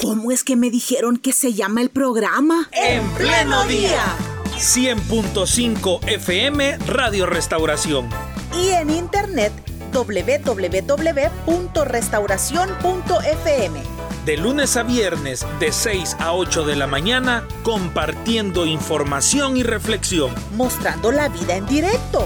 ¿Cómo es que me dijeron que se llama el programa? En pleno día. 100.5 FM Radio Restauración. Y en internet www.restauración.fm. De lunes a viernes de 6 a 8 de la mañana compartiendo información y reflexión. Mostrando la vida en directo.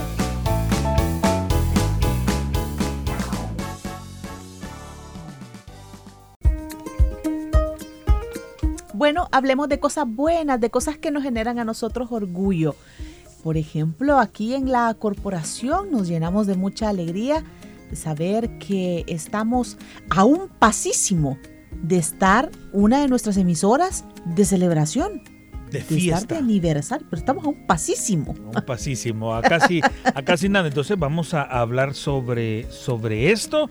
Bueno, hablemos de cosas buenas, de cosas que nos generan a nosotros orgullo. Por ejemplo, aquí en la corporación nos llenamos de mucha alegría de saber que estamos a un pasísimo de estar una de nuestras emisoras de celebración. De, fiesta. de aniversario, pero estamos a un pasísimo. Un pasísimo, a casi, a casi nada. Entonces vamos a hablar sobre, sobre esto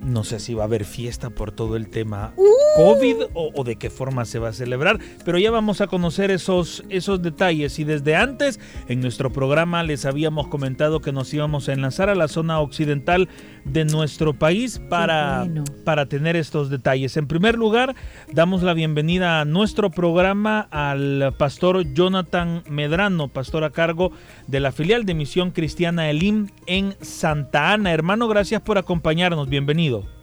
no sé si va a haber fiesta por todo el tema uh. COVID o, de qué forma se va a celebrar, pero ya vamos a conocer esos, esos detalles. Y desde antes, en nuestro programa les habíamos comentado que nos íbamos a enlazar a la zona occidental de nuestro país para, para tener estos detalles. En primer lugar, damos la bienvenida a nuestro programa al pastor Jonathan Medrano, pastor a cargo de la filial de Misión Cristiana Elim en Santa Ana. Hermano, gracias por acompañarnos. Bienvenido.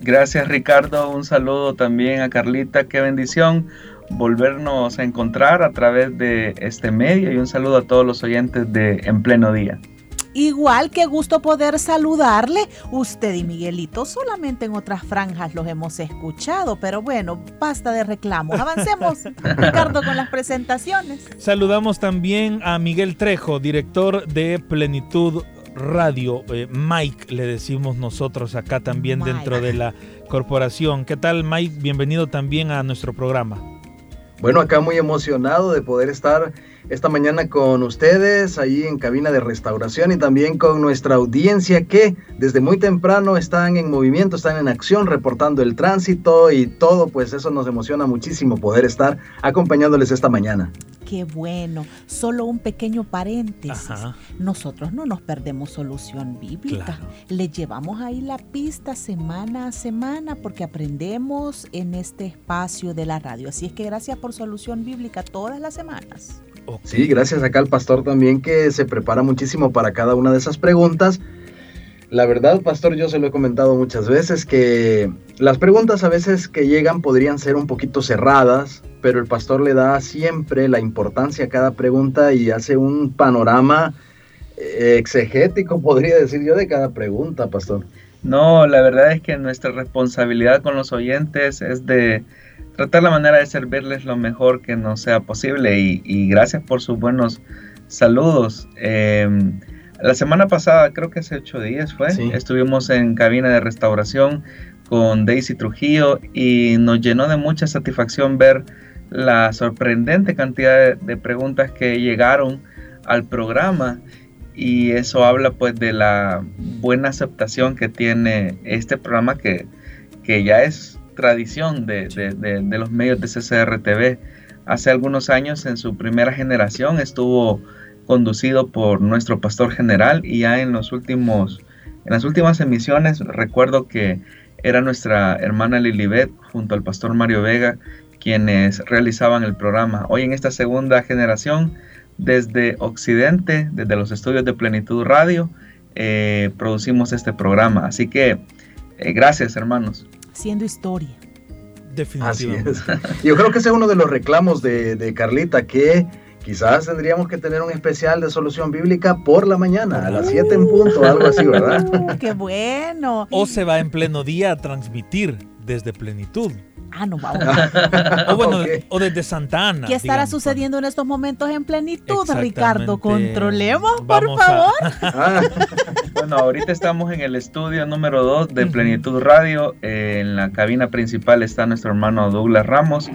Gracias Ricardo, un saludo también a Carlita, qué bendición volvernos a encontrar a través de este medio y un saludo a todos los oyentes de En Pleno Día. Igual que gusto poder saludarle. Usted y Miguelito solamente en otras franjas los hemos escuchado, pero bueno, basta de reclamos. Avancemos, Ricardo, con las presentaciones. Saludamos también a Miguel Trejo, director de Plenitud Radio. Eh, Mike, le decimos nosotros acá también dentro de la corporación. ¿Qué tal, Mike? Bienvenido también a nuestro programa. Bueno, acá muy emocionado de poder estar esta mañana con ustedes ahí en cabina de restauración y también con nuestra audiencia que desde muy temprano están en movimiento, están en acción, reportando el tránsito y todo, pues eso nos emociona muchísimo poder estar acompañándoles esta mañana. Qué bueno. Solo un pequeño paréntesis. Nosotros no nos perdemos solución bíblica. Le llevamos ahí la pista semana a semana porque aprendemos en este espacio de la radio. Así es que gracias por solución bíblica todas las semanas. Sí, gracias acá al pastor también que se prepara muchísimo para cada una de esas preguntas. La verdad, pastor, yo se lo he comentado muchas veces que las preguntas a veces que llegan podrían ser un poquito cerradas, pero el pastor le da siempre la importancia a cada pregunta y hace un panorama eh, exegético, podría decir yo, de cada pregunta, pastor. No, la verdad es que nuestra responsabilidad con los oyentes es de tratar la manera de servirles lo mejor que nos sea posible y, gracias por sus buenos saludos. Em, la semana pasada, creo que hace ocho días fue, estuvimos en cabina de restauración con Daisy Trujillo y nos llenó de mucha satisfacción ver la sorprendente cantidad de, preguntas que llegaron al programa. Y eso habla pues de la buena aceptación que tiene este programa que, que ya es tradición de, los medios de CCRTV. Hace algunos años, en su primera generación, estuvo conducido por nuestro pastor general y ya en los últimos, en las últimas emisiones, recuerdo que era nuestra hermana Lilibet junto al pastor Mario Vega quienes realizaban el programa. Hoy en esta segunda generación, desde Occidente, desde los estudios de Plenitud Radio, eh, producimos este programa. Así que eh, gracias hermanos haciendo historia. Definitivamente. Yo creo que ese es uno de los reclamos de, Carlita, que quizás tendríamos que tener un especial de solución bíblica por la mañana, a las 7 en punto, algo así, ¿verdad? ¡Qué bueno! O se va en pleno día a transmitir desde plenitud. Ah, no, vamos. o bueno, o desde Santa Ana. ¿Qué estará sucediendo en estos momentos en plenitud, Ricardo? Controlemos, por favor. Ah. bueno, ahorita estamos en el estudio número 2 de Plenitud Radio. Eh, en la cabina principal está nuestro hermano Douglas Ramos.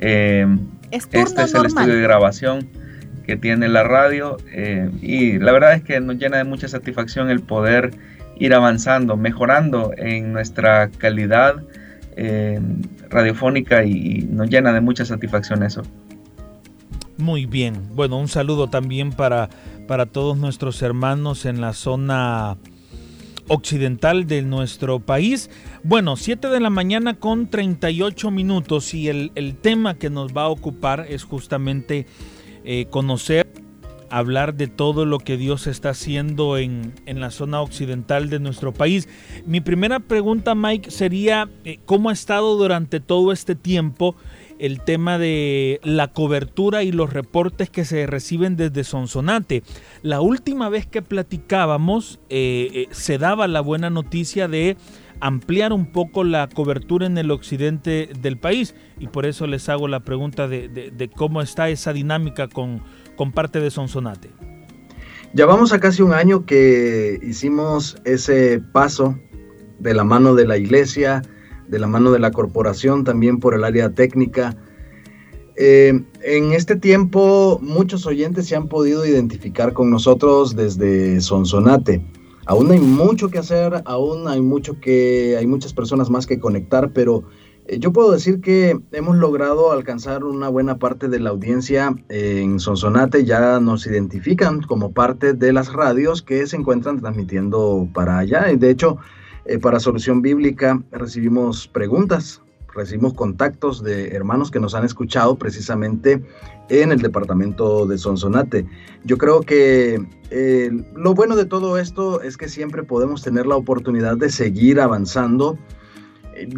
Eh, este es el estudio de grabación que tiene la radio eh, y la verdad es que nos llena de mucha satisfacción el poder ir avanzando, mejorando en nuestra calidad eh, radiofónica y nos llena de mucha satisfacción eso. Muy bien, bueno, un saludo también para, para todos nuestros hermanos en la zona occidental de nuestro país. Bueno, 7 de la mañana con 38 minutos y el, tema que nos va a ocupar es justamente eh, conocer, hablar de todo lo que Dios está haciendo en, la zona occidental de nuestro país. Mi primera pregunta, Mike, sería, eh, ¿cómo ha estado durante todo este tiempo? El tema de la cobertura y los reportes que se reciben desde Sonsonate. La última vez que platicábamos eh, eh, se daba la buena noticia de ampliar un poco la cobertura en el occidente del país y por eso les hago la pregunta de, cómo está esa dinámica con, con parte de Sonsonate. Ya vamos a casi un año que hicimos ese paso de la mano de la iglesia, de la mano de la corporación, también por el área técnica. Eh, en este tiempo muchos oyentes se han podido identificar con nosotros desde Sonsonate. Aún hay mucho que hacer, aún hay mucho que hay muchas personas más que conectar, pero eh, yo puedo decir que hemos logrado alcanzar una buena parte de la audiencia en Sonsonate. Ya nos identifican como parte de las radios que se encuentran transmitiendo para allá. De hecho, eh, para Solución Bíblica recibimos preguntas, recibimos contactos de hermanos que nos han escuchado precisamente en el departamento de Sonsonate. Yo creo que eh, lo bueno de todo esto es que siempre podemos tener la oportunidad de seguir avanzando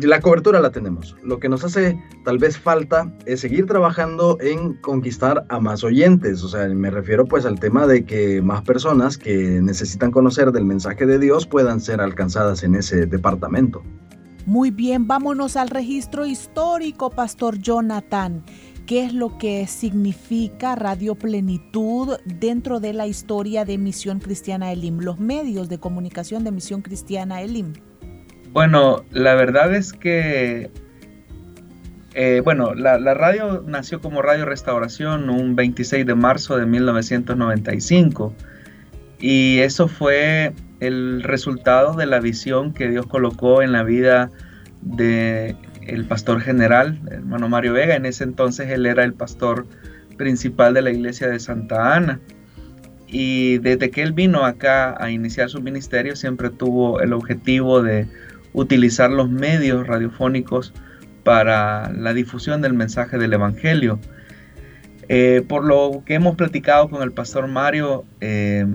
la cobertura la tenemos. Lo que nos hace tal vez falta es seguir trabajando en conquistar a más oyentes. O sea, me refiero pues al tema de que más personas que necesitan conocer del mensaje de Dios puedan ser alcanzadas en ese departamento. Muy bien, vámonos al registro histórico, Pastor Jonathan. ¿Qué es lo que significa Radio Plenitud dentro de la historia de Misión Cristiana Elim, los medios de comunicación de Misión Cristiana Elim? Bueno, la verdad es que, eh, bueno, la, radio nació como Radio Restauración un 26 de marzo de 1995 y eso fue el resultado de la visión que Dios colocó en la vida de el pastor general, hermano Mario Vega. En ese entonces él era el pastor principal de la iglesia de Santa Ana. Y desde que él vino acá a iniciar su ministerio, siempre tuvo el objetivo de utilizar los medios radiofónicos para la difusión del mensaje del Evangelio. Eh, por lo que hemos platicado con el pastor Mario, eh,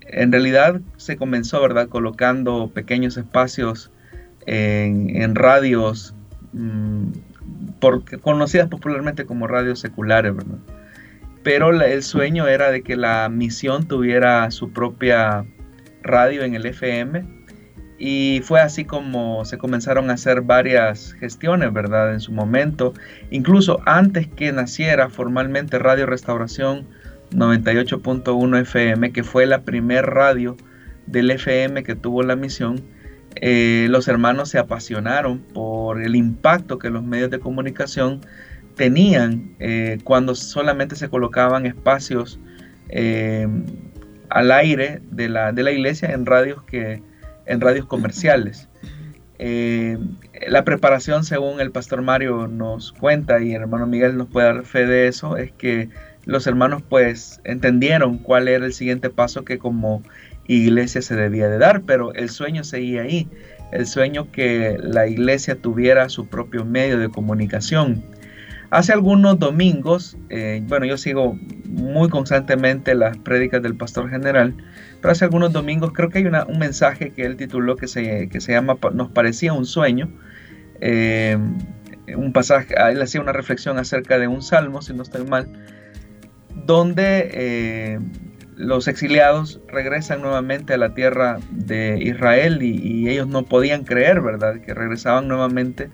en realidad se comenzó, ¿verdad?, colocando pequeños espacios en, radios mm, conocidas popularmente como radios seculares, ¿verdad? Pero el sueño era de que la misión tuviera su propia radio en el FM y fue así como se comenzaron a hacer varias gestiones, ¿verdad? En su momento, incluso antes que naciera formalmente Radio Restauración 98.1 FM, que fue la primer radio del FM que tuvo la misión, eh, los hermanos se apasionaron por el impacto que los medios de comunicación tenían eh, cuando solamente se colocaban espacios eh, al aire de la, de la iglesia en radios que en radios comerciales. Eh, la preparación, según el pastor Mario nos cuenta y el hermano Miguel nos puede dar fe de eso, es que los hermanos pues entendieron cuál era el siguiente paso que como iglesia se debía de dar, pero el sueño seguía ahí, el sueño que la iglesia tuviera su propio medio de comunicación. Hace algunos domingos, eh, bueno, yo sigo muy constantemente las prédicas del pastor general, pero hace algunos domingos creo que hay un mensaje que él tituló que se, que se llama Nos parecía un sueño. Eh, un pasaje, él hacía una reflexión acerca de un salmo, si no estoy mal, donde eh, los exiliados regresan nuevamente a la tierra de Israel y, y, ellos no podían creer, ¿verdad?, que regresaban nuevamente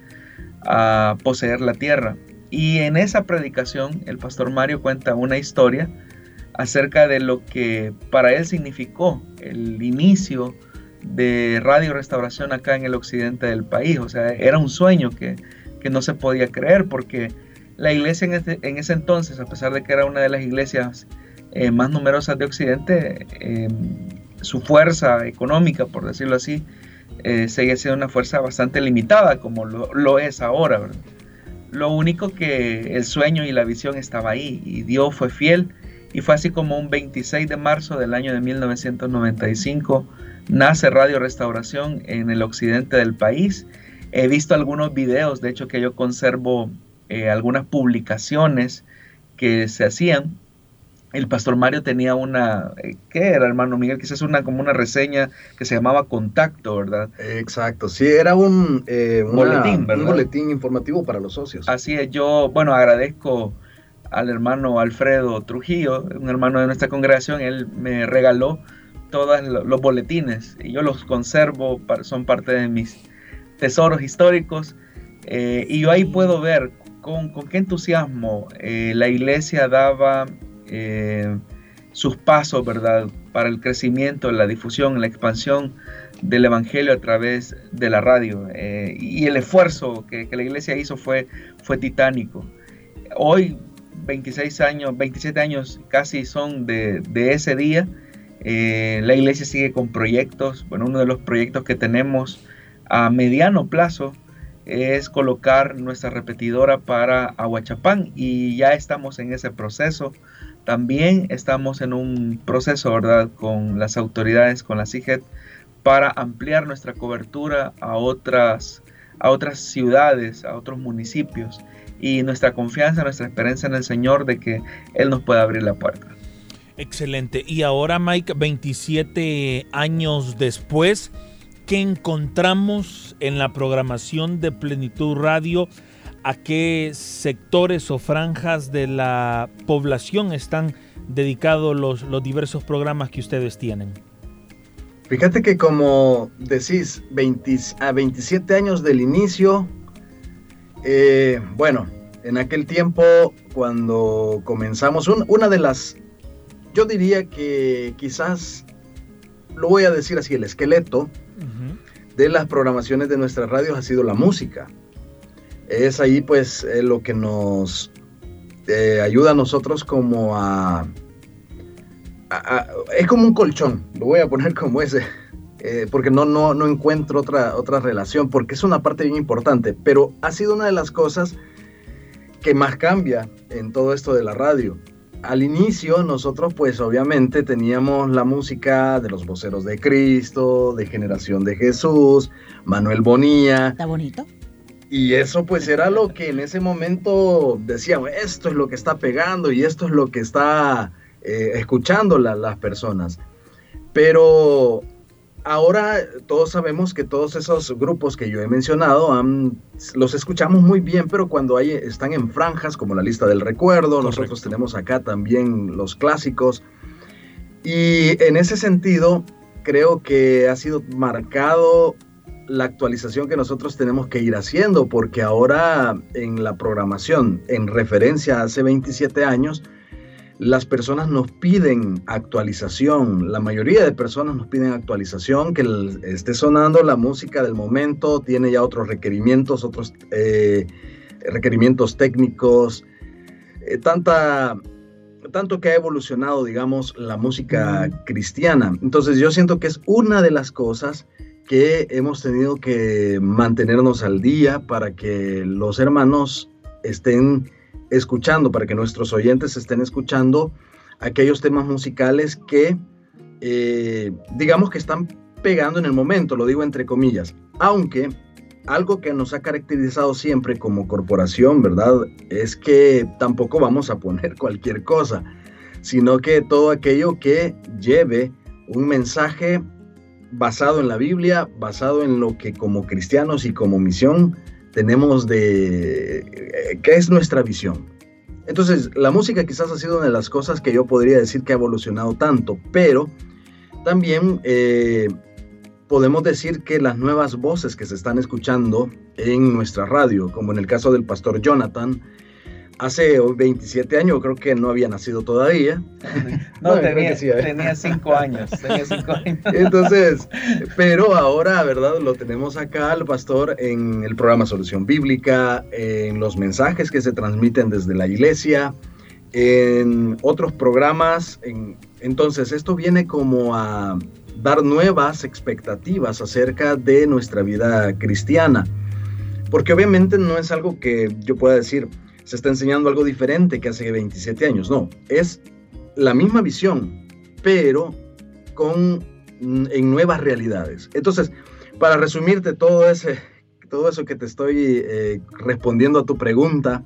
a poseer la tierra. Y en esa predicación el pastor Mario cuenta una historia acerca de lo que para él significó el inicio de Radio Restauración acá en el occidente del país. O sea, era un sueño que, no se podía creer porque la iglesia en, este, ese entonces, a pesar de que era una de las iglesias eh, más numerosas de Occidente, em, su fuerza económica, por decirlo así, eh, seguía siendo una fuerza bastante limitada como lo, lo es ahora. ¿verdad? Lo único que el sueño y la visión estaba ahí y Dios fue fiel y fue así como un 26 de marzo del año de 1995 nace Radio Restauración en el occidente del país. He visto algunos videos, de hecho que yo conservo eh, algunas publicaciones que se hacían. El pastor Mario tenía una, eh, ¿qué era hermano Miguel? Quizás una como una reseña que se llamaba Contacto, ¿verdad? Exacto, sí, era un, eh, boletín, un boletín informativo para los socios. Así es, yo, bueno, agradezco al hermano Alfredo Trujillo, un hermano de nuestra congregación, él me regaló todos los boletines y yo los conservo, son parte de mis tesoros históricos y yo ahí puedo ver con, qué entusiasmo eh, la iglesia daba eh, sus pasos, ¿verdad?, para el crecimiento, la difusión, la expansión del Evangelio a través de la radio. Eh, y el esfuerzo que, la iglesia hizo fue, fue titánico. Hoy, 26 años, 27 años casi son de, ese día. la iglesia sigue con proyectos. Bueno, uno de los proyectos que tenemos a mediano plazo es colocar nuestra repetidora para Aguachapán y ya estamos en ese proceso. También estamos en un proceso, ¿verdad?, con las autoridades, con la CIGET, para ampliar nuestra cobertura a otras, a otras ciudades, a otros municipios y nuestra confianza, nuestra esperanza en el Señor de que Él nos pueda abrir la puerta. Excelente. Y ahora, Mike, 27 años después, ¿qué encontramos en la programación de Plenitud Radio? ¿A qué sectores o franjas de la población están dedicados los, los diversos programas que ustedes tienen? Fíjate que como decís, a 27 años del inicio, eh, bueno, en aquel tiempo cuando comenzamos, una de las, yo diría que quizás, lo voy a decir así, el esqueleto de las programaciones de nuestras radios ha sido la música. Es ahí pues eh, lo que nos eh, ayuda a nosotros como a, Es como un colchón, lo voy a poner como ese, eh, porque no, no, no encuentro otra, otra relación, porque es una parte bien importante, pero ha sido una de las cosas que más cambia en todo esto de la radio al inicio nosotros pues obviamente teníamos la música de los voceros de Cristo, de Generación de Jesús, Manuel Bonilla. Está bonito. Y eso pues era lo que en ese momento decíamos, esto es lo que está pegando y esto es lo que está eh, escuchando las personas. Pero ahora todos sabemos que todos esos grupos que yo he mencionado los escuchamos muy bien, pero cuando hay, están en franjas como la lista del recuerdo, nosotros tenemos acá también los clásicos. Y en ese sentido, creo que ha sido marcado la actualización que nosotros tenemos que ir haciendo, porque ahora en la programación, en referencia a hace 27 años, las personas nos piden actualización, la mayoría de personas nos piden actualización, que esté sonando la música del momento, tiene ya otros requerimientos, otros eh, requerimientos técnicos, eh, tanta, tanto que ha evolucionado, digamos, la música cristiana. Entonces yo siento que es una de las cosas que hemos tenido que mantenernos al día para que los hermanos estén escuchando, para que nuestros oyentes estén escuchando aquellos temas musicales que, eh, digamos que están pegando en el momento, lo digo entre comillas, aunque algo que nos ha caracterizado siempre como corporación, ¿verdad? Es que tampoco vamos a poner cualquier cosa, sino que todo aquello que lleve un mensaje basado en la Biblia, basado en lo que como cristianos y como misión tenemos de eh, qué es nuestra visión. Entonces, la música quizás ha sido una de las cosas que yo podría decir que ha evolucionado tanto, pero también eh, podemos decir que las nuevas voces que se están escuchando en nuestra radio, como en el caso del pastor Jonathan, hace 27 años, creo que no había nacido todavía. No, tenía, ¿eh? tenía cinco años, tenía cinco años. Entonces, pero ahora, ¿verdad? Lo tenemos acá al pastor en el programa Solución Bíblica, en los mensajes que se transmiten desde la iglesia, en otros programas. entonces, esto viene como a dar nuevas expectativas acerca de nuestra vida cristiana. Porque obviamente no es algo que yo pueda decir, se está enseñando algo diferente que hace 27 años. No, es la misma visión, pero con mm, en nuevas realidades. Entonces, para resumirte todo, ese, todo eso que te estoy eh, respondiendo a tu pregunta,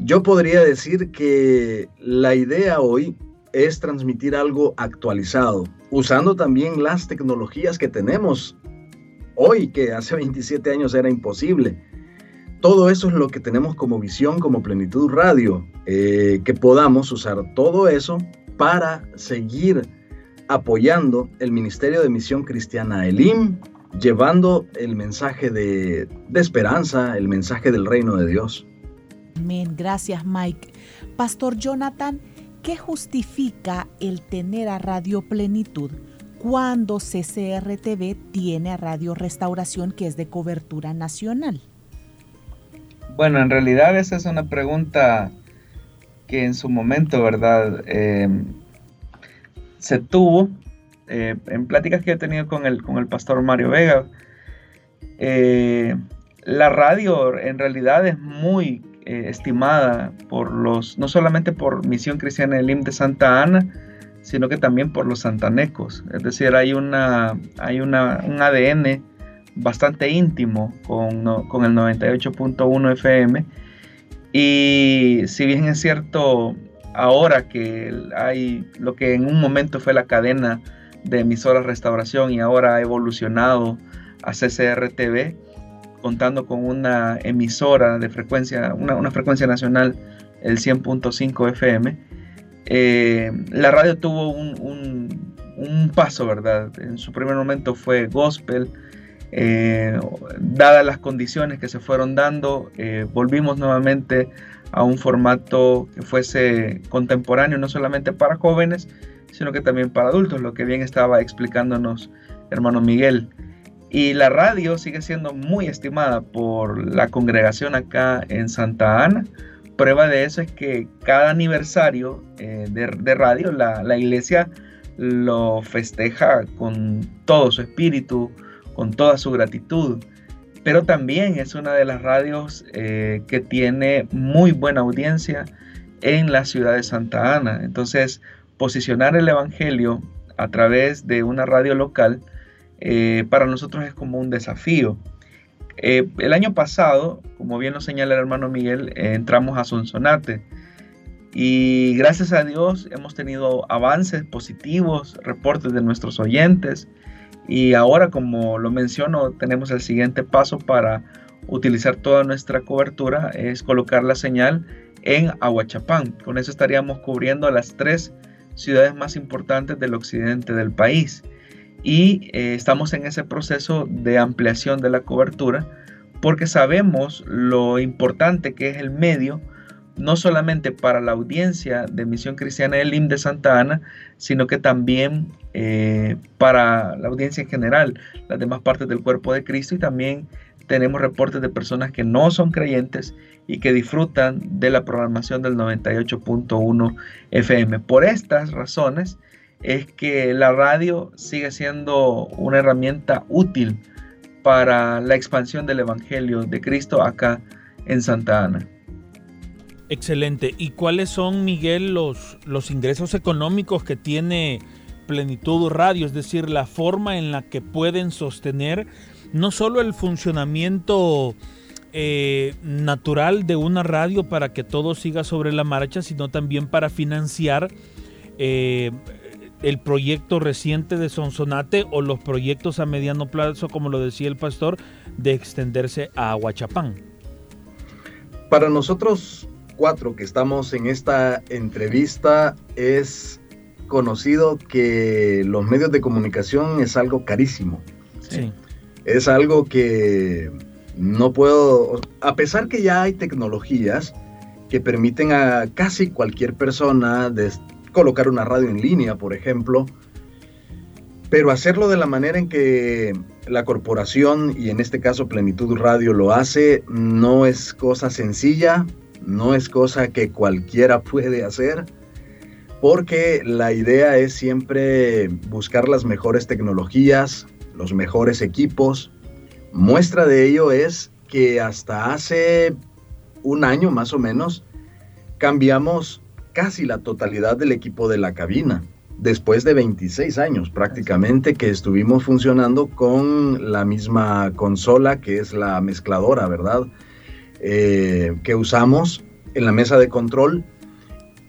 yo podría decir que la idea hoy es transmitir algo actualizado, usando también las tecnologías que tenemos hoy, que hace 27 años era imposible. Todo eso es lo que tenemos como visión, como plenitud radio, eh, que podamos usar todo eso para seguir apoyando el Ministerio de Misión Cristiana Elim, llevando el mensaje de, de esperanza, el mensaje del reino de Dios. Amén, gracias Mike. Pastor Jonathan, ¿qué justifica el tener a Radio Plenitud cuando CCRTV tiene a Radio Restauración que es de cobertura nacional? Bueno, en realidad esa es una pregunta que en su momento, ¿verdad? Eh, se tuvo eh, en pláticas que he tenido con el, con el pastor Mario Vega. Eh, la radio en realidad es muy estimada por los, no solamente por Misión Cristiana del IM de Santa Ana, sino que también por los santanecos. Es decir, hay, una, hay una, un ADN bastante íntimo con, con el 98.1 FM. Y si bien es cierto, ahora que hay lo que en un momento fue la cadena de emisoras restauración y ahora ha evolucionado a CCRTV, contando con una emisora de frecuencia, una, frecuencia nacional, el 100.5 FM, eh, la radio tuvo un, paso, ¿verdad? En su primer momento fue gospel, eh, dadas las condiciones que se fueron dando, eh, volvimos nuevamente a un formato que fuese contemporáneo, no solamente para jóvenes, sino que también para adultos, lo que bien estaba explicándonos hermano Miguel. Y la radio sigue siendo muy estimada por la congregación acá en Santa Ana. Prueba de eso es que cada aniversario eh, de, radio la, la iglesia lo festeja con todo su espíritu, con toda su gratitud pero también es una de las radios eh, que tiene muy buena audiencia en la ciudad de Santa Ana. Entonces, posicionar el Evangelio a través de una radio local eh, para nosotros es como un desafío. Eh, el año pasado, como bien lo señala el hermano Miguel, entramos a Sonsonate y gracias a Dios hemos tenido avances positivos, reportes de nuestros oyentes. Y ahora, como lo menciono, tenemos el siguiente paso para utilizar toda nuestra cobertura, es colocar la señal en Aguachapán. Con eso estaríamos cubriendo las tres ciudades más importantes del occidente del país. Y eh, estamos en ese proceso de ampliación de la cobertura porque sabemos lo importante que es el medio no solamente para la audiencia de Misión Cristiana del IM de Santa Ana, sino que también eh, para la audiencia en general, las demás partes del cuerpo de Cristo y también tenemos reportes de personas que no son creyentes y que disfrutan de la programación del 98.1 FM. Por estas razones es que la radio sigue siendo una herramienta útil para la expansión del Evangelio de Cristo acá en Santa Ana. Excelente. ¿Y cuáles son, Miguel, los, los ingresos económicos que tiene Plenitud Radio? Es decir, la forma en la que pueden sostener no solo el funcionamiento eh, natural de una radio para que todo siga sobre la marcha, sino también para financiar eh, el proyecto reciente de Sonsonate o los proyectos a mediano plazo, como lo decía el pastor, de extenderse a Aguachapán. Para nosotros que estamos en esta entrevista es conocido que los medios de comunicación es algo carísimo. Sí. Es algo que no puedo, a pesar que ya hay tecnologías que permiten a casi cualquier persona colocar una radio en línea, por ejemplo, pero hacerlo de la manera en que la corporación y en este caso Plenitud Radio lo hace no es cosa sencilla, no es cosa que cualquiera puede hacer, porque la idea es siempre buscar las mejores tecnologías, los mejores equipos. Muestra de ello es que hasta hace un año más o menos cambiamos casi la totalidad del equipo de la cabina. después de 26 años prácticamente que estuvimos funcionando con la misma consola que es la mezcladora, ¿verdad? Eh, que usamos en la mesa de control.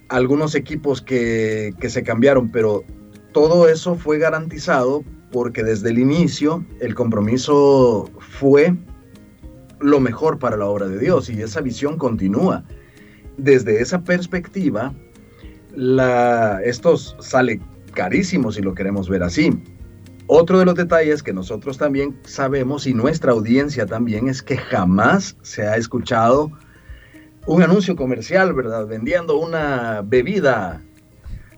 Algunos equipos que, que se cambiaron, pero todo eso fue garantizado porque desde el inicio el compromiso fue lo mejor para la obra de Dios y esa visión continúa. Desde esa perspectiva, la, esto sale carísimo si lo queremos ver así. Otro de los detalles que nosotros también sabemos y nuestra audiencia también es que jamás se ha escuchado un anuncio comercial, ¿verdad? Vendiendo una bebida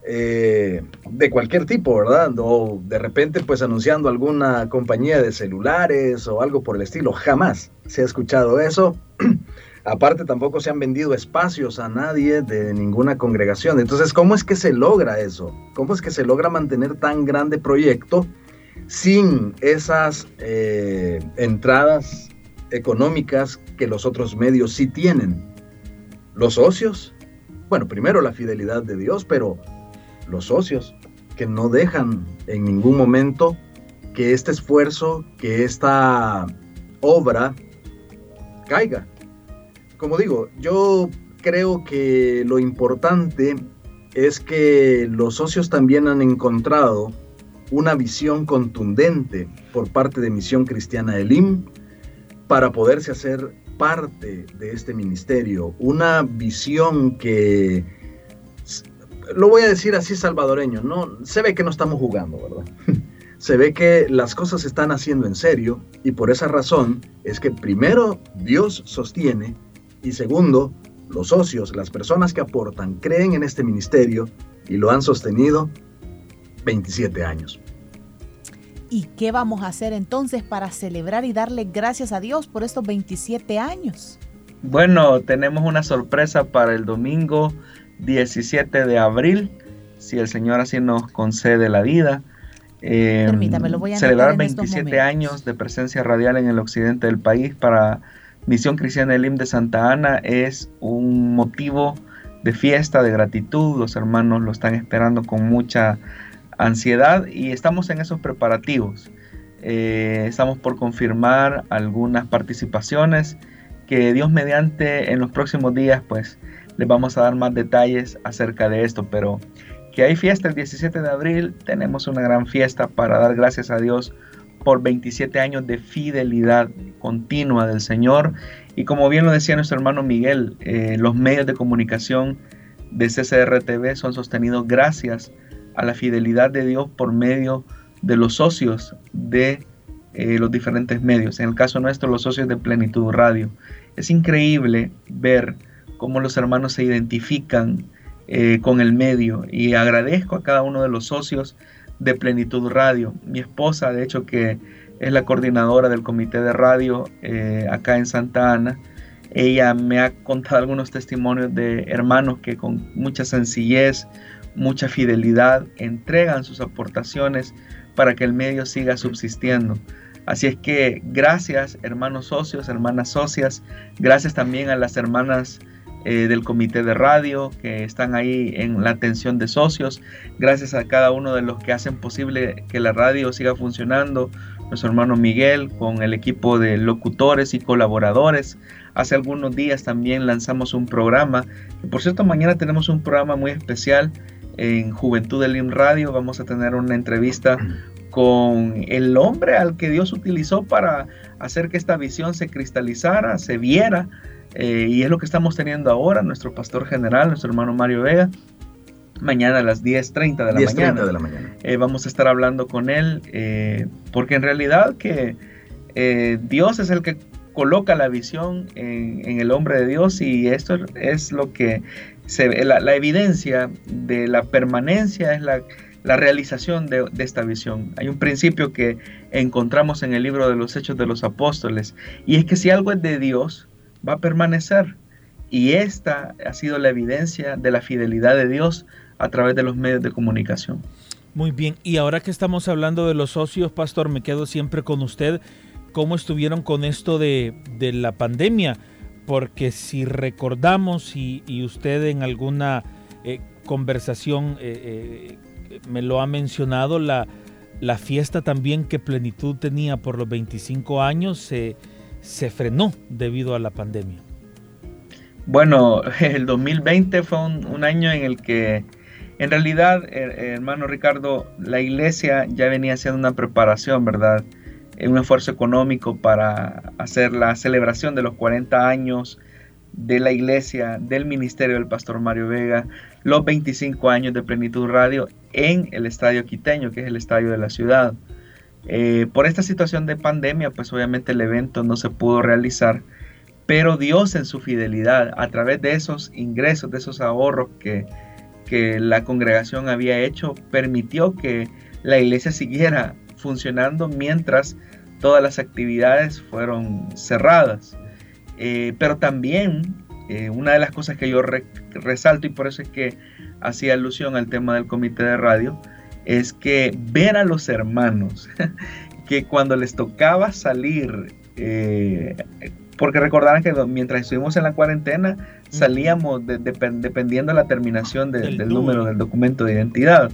eh, de cualquier tipo, ¿verdad? O de repente pues anunciando alguna compañía de celulares o algo por el estilo. Jamás se ha escuchado eso. Aparte tampoco se han vendido espacios a nadie de ninguna congregación. Entonces, ¿cómo es que se logra eso? ¿Cómo es que se logra mantener tan grande proyecto sin esas eh, entradas económicas que los otros medios sí tienen? Los socios, bueno, primero la fidelidad de Dios, pero los socios que no dejan en ningún momento que este esfuerzo, que esta obra caiga como digo, yo creo que lo importante es que los socios también han encontrado una visión contundente por parte de Misión Cristiana Elim para poderse hacer parte de este ministerio. Una visión que, lo voy a decir así salvadoreño, no se ve que no estamos jugando, ¿verdad? se ve que las cosas se están haciendo en serio y por esa razón es que primero Dios sostiene y segundo, los socios, las personas que aportan, creen en este ministerio y lo han sostenido 27 años. ¿Y qué vamos a hacer entonces para celebrar y darle gracias a Dios por estos 27 años? Bueno, tenemos una sorpresa para el domingo 17 de abril, si el Señor así nos concede la vida. Eh, Permítame, lo voy a celebrar 27 años de presencia radial en el occidente del país para Misión Cristiana Elim de Santa Ana es un motivo de fiesta, de gratitud. Los hermanos lo están esperando con mucha ansiedad y estamos en esos preparativos. Eh, estamos por confirmar algunas participaciones que Dios mediante en los próximos días pues les vamos a dar más detalles acerca de esto, pero que hay fiesta el 17 de abril, tenemos una gran fiesta para dar gracias a Dios por 27 años de fidelidad continua del Señor. Y como bien lo decía nuestro hermano Miguel, eh, los medios de comunicación de CCRTV son sostenidos gracias a la fidelidad de Dios por medio de los socios de eh, los diferentes medios. En el caso nuestro, los socios de Plenitud Radio. Es increíble ver cómo los hermanos se identifican eh, con el medio y agradezco a cada uno de los socios de Plenitud Radio. Mi esposa, de hecho, que es la coordinadora del comité de radio eh, acá en Santa Ana, ella me ha contado algunos testimonios de hermanos que con mucha sencillez, mucha fidelidad entregan sus aportaciones para que el medio siga subsistiendo. Así es que gracias hermanos socios, hermanas socias, gracias también a las hermanas eh, del comité de radio que están ahí en la atención de socios. Gracias a cada uno de los que hacen posible que la radio siga funcionando. Nuestro hermano Miguel con el equipo de locutores y colaboradores. Hace algunos días también lanzamos un programa. por cierto, mañana tenemos un programa muy especial en Juventud del IM Radio. Vamos a tener una entrevista con el hombre al que Dios utilizó para hacer que esta visión se cristalizara, se viera eh, y es lo que estamos teniendo ahora, nuestro pastor general, nuestro hermano Mario Vega. Mañana a las 10.30 de la mañana. de la mañana. Eh, vamos a estar hablando con él, eh, porque en realidad que Dios es el que coloca la visión en, el hombre de Dios y esto es lo que se la, evidencia de la permanencia es la, realización de, esta visión. Hay un principio que encontramos en el libro de los Hechos de los Apóstoles y es que si algo es de Dios, va a permanecer. Y esta ha sido la evidencia de la fidelidad de Dios a través de los medios de comunicación. Muy bien, y ahora que estamos hablando de los socios, pastor, me quedo siempre con usted. ¿Cómo estuvieron con esto de, la pandemia? Porque si recordamos y, usted en alguna eh, conversación eh, me lo ha mencionado, la, fiesta también que Plenitud tenía por los 25 años se frenó debido a la pandemia. Bueno, el 2020 fue un, año en el que en realidad, hermano Ricardo, la iglesia ya venía haciendo una preparación, ¿verdad? Un esfuerzo económico para hacer la celebración de los 40 años de la iglesia, del ministerio del pastor Mario Vega, los 25 años de Plenitud Radio en el estadio quiteño, que es el estadio de la ciudad. Eh, por esta situación de pandemia, pues obviamente el evento no se pudo realizar, pero Dios en su fidelidad, a través de esos ingresos, de esos ahorros que, que la congregación había hecho, permitió que la iglesia siguiera funcionando mientras todas las actividades fueron cerradas. Eh, pero también eh, una de las cosas que yo resalto y por eso es que hacía alusión al tema del comité de radio, es que ver a los hermanos que cuando les tocaba salir, eh, porque recordarán que mientras estuvimos en la cuarentena, salíamos dependiendo de la terminación del número del documento de identidad.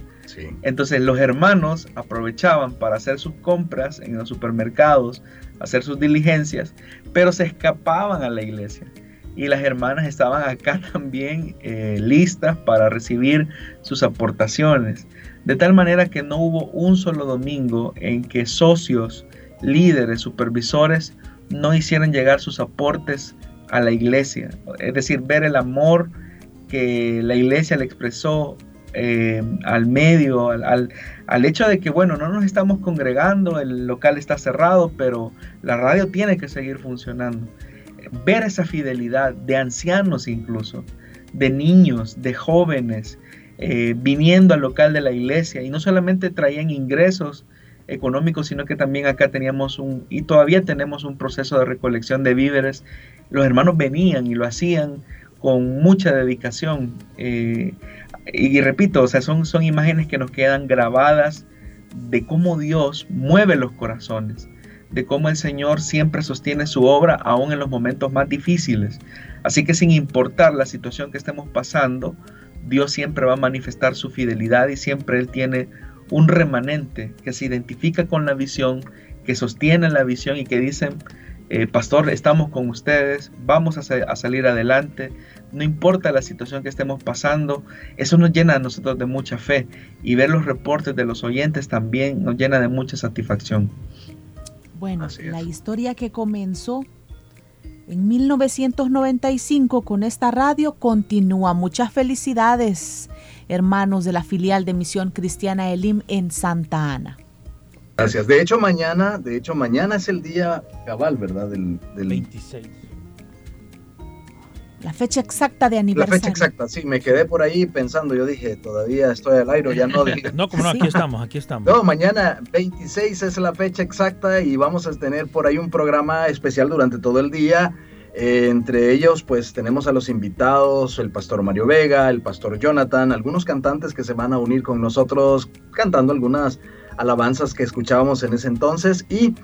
Entonces los hermanos aprovechaban para hacer sus compras en los supermercados, hacer sus diligencias, pero se escapaban a la iglesia. Y las hermanas estaban acá también eh, listas para recibir sus aportaciones. De tal manera que no hubo un solo domingo en que socios, líderes, supervisores no hicieran llegar sus aportes a la iglesia. Es decir, ver el amor que la iglesia le expresó eh, al medio, al, al, hecho de que, bueno, no nos estamos congregando, el local está cerrado, pero la radio tiene que seguir funcionando. Ver esa fidelidad de ancianos incluso, de niños, de jóvenes, eh, viniendo al local de la iglesia y no solamente traían ingresos económicos, sino que también acá teníamos un, y todavía tenemos un proceso de recolección de víveres. Los hermanos venían y lo hacían con mucha dedicación. Eh, y repito, o sea, son, son imágenes que nos quedan grabadas de cómo Dios mueve los corazones, de cómo el Señor siempre sostiene su obra aún en los momentos más difíciles. Así que sin importar la situación que estemos pasando, Dios siempre va a manifestar su fidelidad y siempre Él tiene un remanente que se identifica con la visión, que sostiene la visión y que dicen, eh, pastor, estamos con ustedes, vamos a, salir adelante, no importa la situación que estemos pasando, eso nos llena a nosotros de mucha fe y ver los reportes de los oyentes también nos llena de mucha satisfacción. Bueno, la historia que comenzó en 1995 con esta radio continúa. Muchas felicidades, hermanos de la filial de Misión Cristiana Elim en Santa Ana. Gracias. De hecho, mañana, de hecho, mañana es el día cabal, ¿verdad? Del, 26. La fecha exacta de aniversario. La fecha exacta, sí, me quedé por ahí pensando, yo dije, todavía estoy al aire, ya no dije. no, como no, aquí estamos, aquí estamos. No, mañana 26 es la fecha exacta y vamos a tener por ahí un programa especial durante todo el día. Eh, entre ellos, pues tenemos a los invitados, el pastor Mario Vega, el pastor Jonathan, algunos cantantes que se van a unir con nosotros cantando algunas alabanzas que escuchábamos en ese entonces y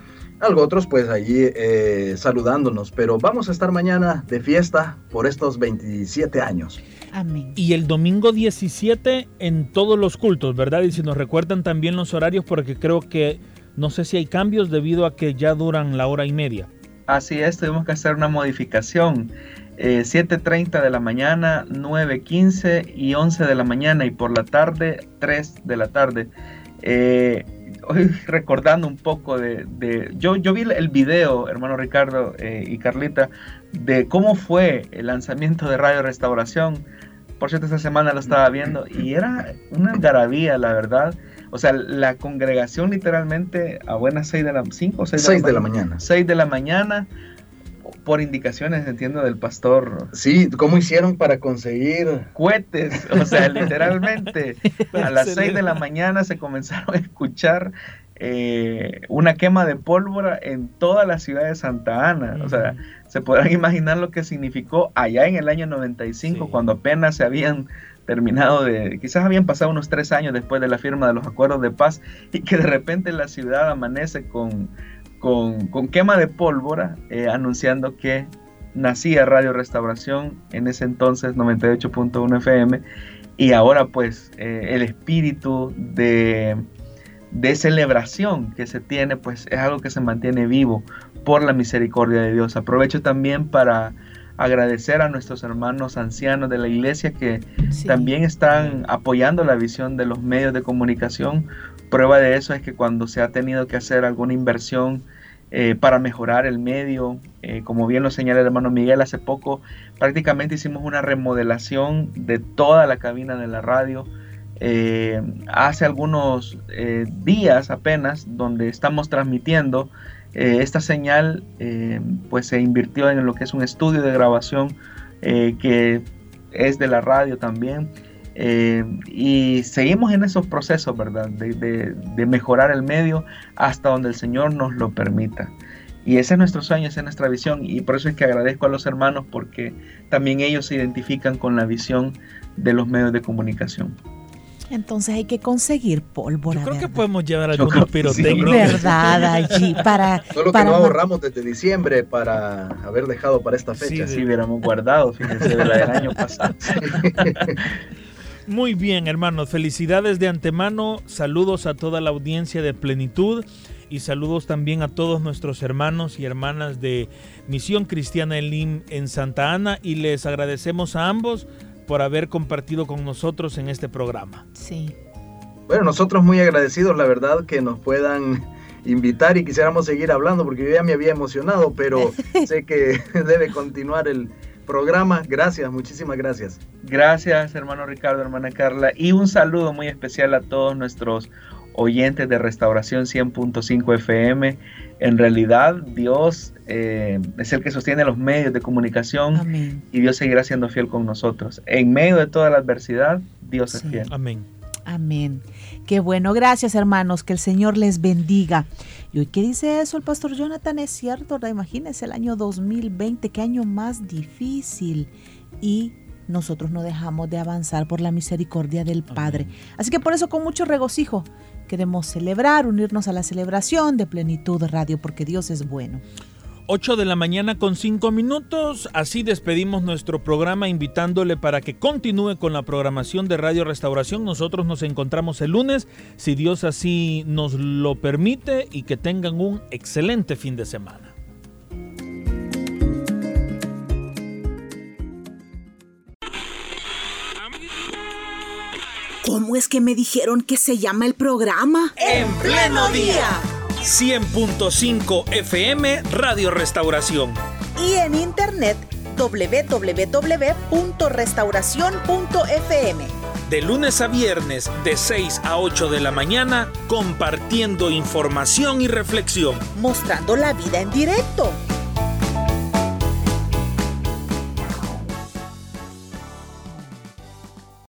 algo otros pues allí eh, saludándonos. Pero vamos a estar mañana de fiesta por estos 27 años. Amén. Y el domingo 17 en todos los cultos, ¿verdad? Y si nos recuerdan también los horarios, porque creo que no sé si hay cambios debido a que ya duran la hora y media. Así es, tuvimos que hacer una modificación. 7.30 eh, de la mañana, 9.15 y 11 de la mañana y por la tarde 3 de la tarde. Eh, hoy recordando un poco de, yo, yo vi el video, hermano Ricardo eh, y Carlita, de cómo fue el lanzamiento de Radio Restauración. Por cierto, esta semana lo estaba viendo y era una garabía, la verdad. O sea, la congregación literalmente a buenas 6 de la 5 6 de, de la mañana. 6 de la mañana por indicaciones, entiendo, del pastor. Sí, ¿cómo hicieron para conseguir cohetes? O sea, literalmente a las 6 de la mañana se comenzaron a escuchar eh, una quema de pólvora en toda la ciudad de Santa Ana. O sea, se podrán imaginar lo que significó allá en el año 95, cuando apenas se habían terminado de, quizás habían pasado unos tres años después de la firma de los acuerdos de paz y que de repente la ciudad amanece con con, quema de pólvora, eh, anunciando que nacía Radio Restauración, en ese entonces 98.1 FM, y ahora pues eh, el espíritu de, de celebración que se tiene pues es algo que se mantiene vivo por la misericordia de Dios. Aprovecho también para agradecer a nuestros hermanos ancianos de la iglesia que también están apoyando la visión de los medios de comunicación. Prueba de eso es que cuando se ha tenido que hacer alguna inversión eh, para mejorar el medio, eh, como bien lo señala el hermano Miguel, hace poco prácticamente hicimos una remodelación de toda la cabina de la radio. Eh, hace algunos días apenas donde estamos transmitiendo eh, esta señal eh, pues se invirtió en lo que es un estudio de grabación eh, que es de la radio también. y seguimos en esos procesos, ¿verdad? De, mejorar el medio hasta donde el Señor nos lo permita. Y ese es nuestro sueño, esa es nuestra visión. Y por eso es que agradezco a los hermanos porque también ellos se identifican con la visión de los medios de comunicación. Entonces hay que conseguir pólvora. Yo creo que podemos llevar algunos pirotécnicos. Verdad, allí, para... Solo que no ahorramos desde diciembre para haber dejado para esta fecha. Sí, hubiéramos guardado, fíjense, de la del año pasado. Muy bien, hermanos. Felicidades de antemano. Saludos a toda la audiencia de Plenitud y saludos también a todos nuestros hermanos y hermanas de Misión Cristiana Elim en Santa Ana y les agradecemos a ambos por haber compartido con nosotros en este programa. Sí. Bueno, nosotros muy agradecidos, la verdad, que nos puedan invitar y quisiéramos seguir hablando porque yo ya me había emocionado, pero sé que debe continuar el programa. Gracias, muchísimas gracias. Gracias, hermano Ricardo, hermana Carla, y un saludo muy especial a todos nuestros oyentes de Restauración 100.5 FM. En realidad, Dios eh, es el que sostiene los medios de comunicación y Dios seguirá siendo fiel con nosotros. En medio de toda la adversidad, Dios es fiel. Amén. Amén. Qué bueno. Gracias, hermanos. Que el Señor les bendiga. ¿Y hoy qué dice eso el pastor Jonathan? Es cierto, imagínense el año 2020, qué año más difícil. Y nosotros no dejamos de avanzar por la misericordia del Padre. Así que por eso con mucho regocijo queremos celebrar, unirnos a la celebración de plenitud radio, porque Dios es bueno. 8 de la mañana con 5 minutos. Así despedimos nuestro programa invitándole para que continúe con la programación de Radio Restauración. Nosotros nos encontramos el lunes, si Dios así nos lo permite, y que tengan un excelente fin de semana. ¿Cómo es que me dijeron que se llama el programa? En pleno día. 100.5 FM Radio Restauración. Y en internet www.restauración.fm. De lunes a viernes, de 6 a 8 de la mañana, compartiendo información y reflexión. Mostrando la vida en directo